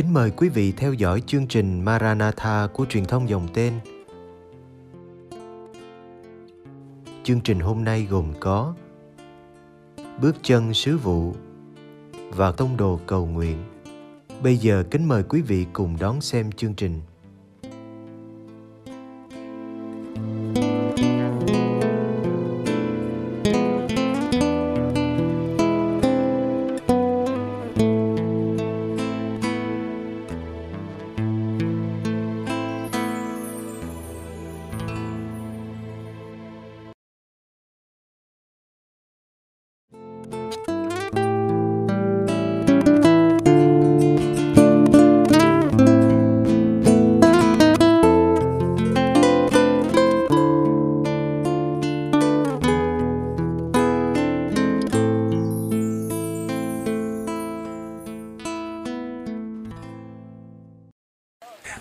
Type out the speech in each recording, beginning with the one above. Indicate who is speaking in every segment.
Speaker 1: kính mời quý vị theo dõi chương trình Maranatha của truyền thông dòng tên. Chương trình hôm nay gồm có Bước chân sứ vụ và tông đồ cầu nguyện. Bây giờ kính mời quý vị cùng đón xem chương trình.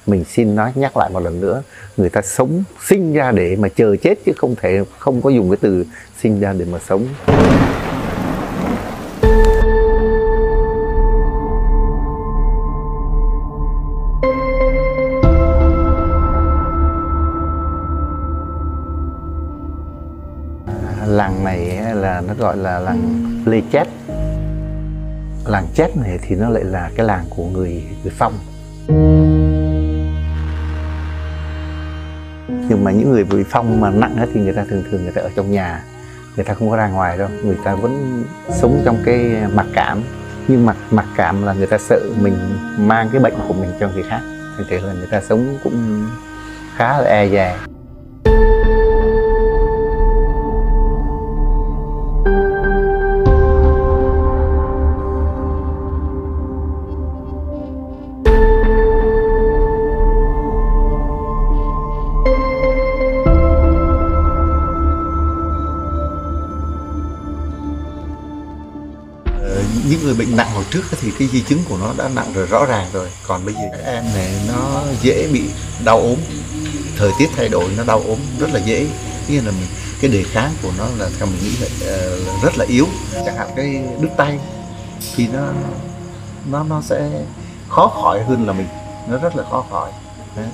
Speaker 2: Mình xin nói nhắc lại một lần nữa người ta sống sinh ra để mà chờ chết chứ không thể không có dùng cái từ sinh ra để mà sống. Làng này là nó gọi là làng Lê Chét làng Chét này thì nó lại là cái làng của người người Phong thường mà những người bị phong mà nặng thì người ta thường thường người ta ở trong nhà, người ta không có ra ngoài đâu, người ta vẫn sống trong cái mặc cảm. Nhưng mặc mặc cảm là người ta sợ mình mang cái bệnh của mình cho người khác, thành thế là người ta sống cũng khá là e dè.
Speaker 3: Trước thì cái di chứng của nó đã nặng rồi rõ ràng rồi. Còn bây giờ các em này nó dễ bị đau ốm. Thời tiết thay đổi nó đau ốm rất là dễ. Như là mình, cái đề kháng của nó là theo mình nghĩ là, là rất là yếu. Chẳng hạn cái đứt tay thì nó nó nó sẽ khó khỏi hơn là mình. Nó rất là khó khỏi. Đấy.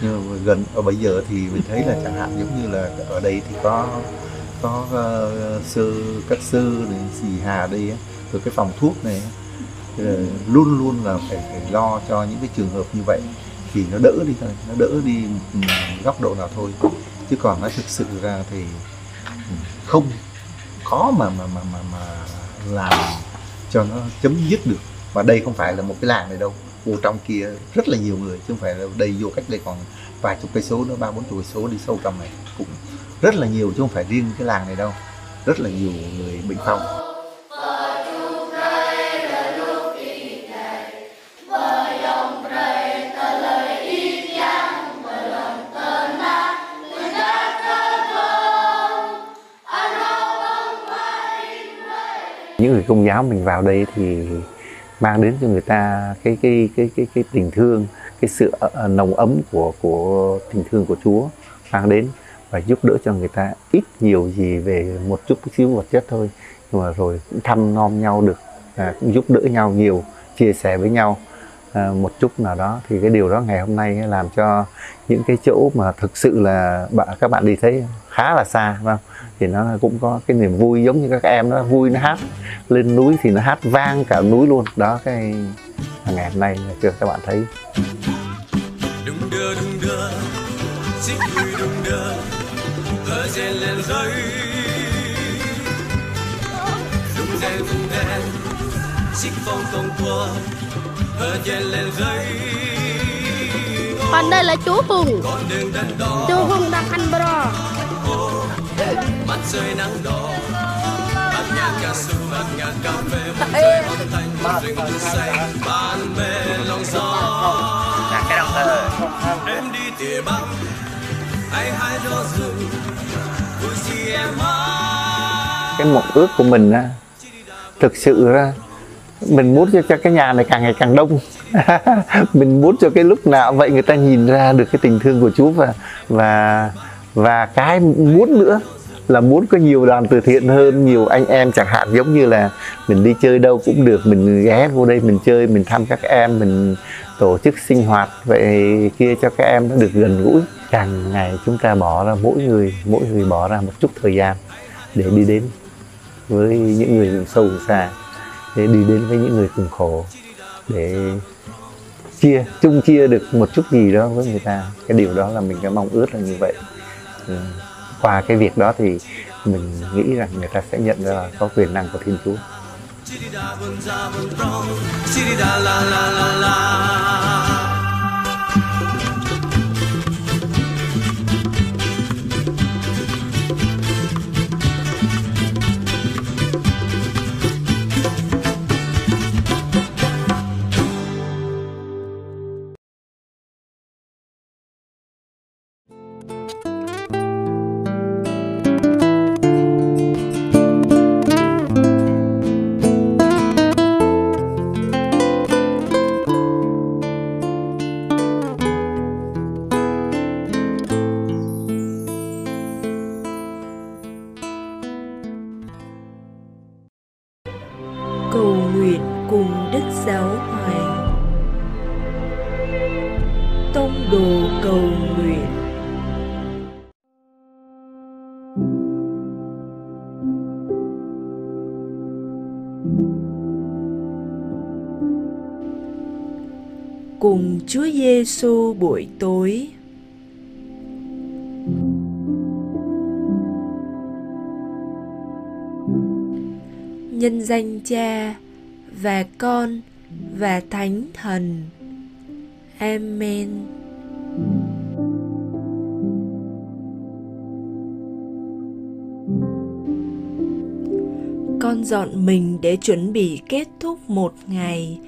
Speaker 3: nhưng mà gần ở bây giờ thì mình thấy là chẳng hạn giống như là ở đây thì có có ờ, uh, sư các sư này xì hà đây từ cái phòng thuốc này Ờ, luôn luôn là phải, phải lo cho những cái trường hợp như vậy thì nó đỡ đi thôi nó đỡ đi ừ, góc độ nào thôi. Chứ còn nó thực sự ra thì ừ, không khó mà mà mà mà, mà làm cho nó chấm dứt được. Và đây không phải là một cái làng này đâu vô trong kia rất là nhiều người chứ không phải là đây vô cách đây còn vài chục cây số nữa ba bốn chục cây số đi sâu trong này cũng rất là nhiều chứ không phải riêng cái làng này đâu. Rất là nhiều người bệnh phong.
Speaker 2: Những người công giáo mình vào đây thì mang đến cho người ta cái cái cái cái cái tình thương cái sự ờ, ờ, nồng ấm của của tình thương của Chúa mang đến và giúp đỡ cho người ta. Ít nhiều gì về một chút xíu vật chất thôi nhưng mà rồi cũng thăm nom nhau được à, cũng giúp đỡ nhau nhiều chia sẻ với nhau. Ờ, một chút nào đó. Thì cái điều đó ngày hôm nay làm cho những cái chỗ mà thực sự là bạn các bạn đi thấy khá là xa, phải không? Thì nó cũng có cái niềm vui giống như các em nó vui nó hát lên núi thì nó hát vang cả núi luôn. Đó, cái ngày hôm nay chưa các bạn thấy. Đừng đưa đừng đưa xích đưa hỡi rèn lên rơi. Rèn rèn xích phong công qua
Speaker 4: còn đây là chú Hùng. Chú Hùng đang ăn bro
Speaker 2: em đi tỉa băng. Anh hai đo rừng vui gì em cái mộng ước của mình á thực sự ra mình muốn cho, cho cái nhà này càng ngày càng đông. Mình muốn cho cái lúc nào vậy người ta nhìn ra được cái tình thương của Chúa và và và cái muốn nữa là muốn có nhiều đoàn từ thiện hơn nhiều anh em chẳng hạn giống như là mình đi chơi đâu cũng được mình ghé vô đây mình chơi mình thăm các em mình tổ chức sinh hoạt vậy kia cho các em nó được gần gũi. Càng ngày chúng ta bỏ ra mỗi người mỗi người bỏ ra một chút thời gian để đi đến với những người vùng sâu vùng xa để đi đến với những người cùng khổ để chia, chung chia được một chút gì đó với người ta. Cái điều đó là mình cái mong ước là như vậy. Ừ. qua cái việc đó thì mình nghĩ rằng người ta sẽ nhận ra có quyền năng của thiên chúa.
Speaker 5: Cầu Cùng Chúa Giêsu buổi tối. nhân danh cha và con và thánh thần. Amen. Con dọn mình để chuẩn bị kết thúc một ngày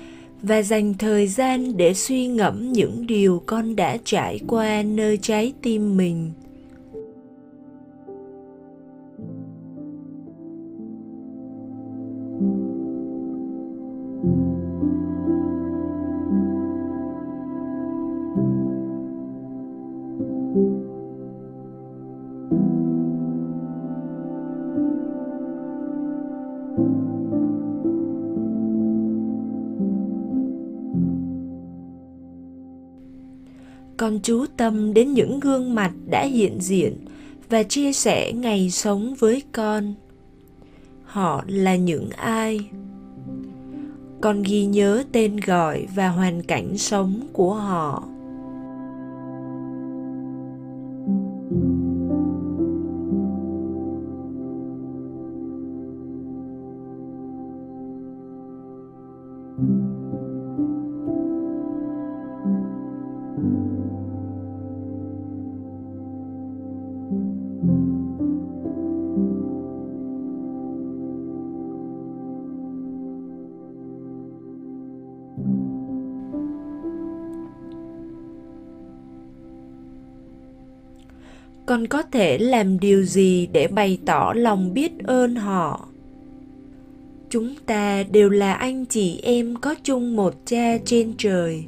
Speaker 5: và dành thời gian để suy ngẫm những điều con đã trải qua nơi trái tim mình. Con chú tâm đến những gương mặt đã hiện diện và chia sẻ ngày sống với con. Họ là những ai? Con ghi nhớ tên gọi và hoàn cảnh sống của họ. Con có thể làm điều gì để bày tỏ lòng biết ơn họ? Chúng ta đều là anh chị em có chung một cha trên trời.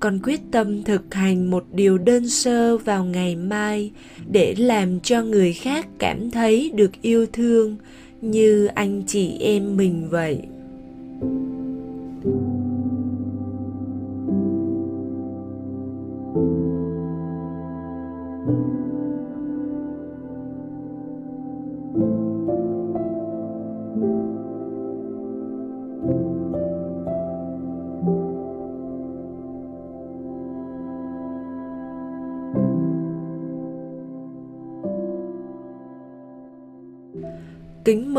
Speaker 5: Con quyết tâm thực hành một điều đơn sơ vào ngày mai để làm cho người khác cảm thấy được yêu thương như anh chị em mình vậy.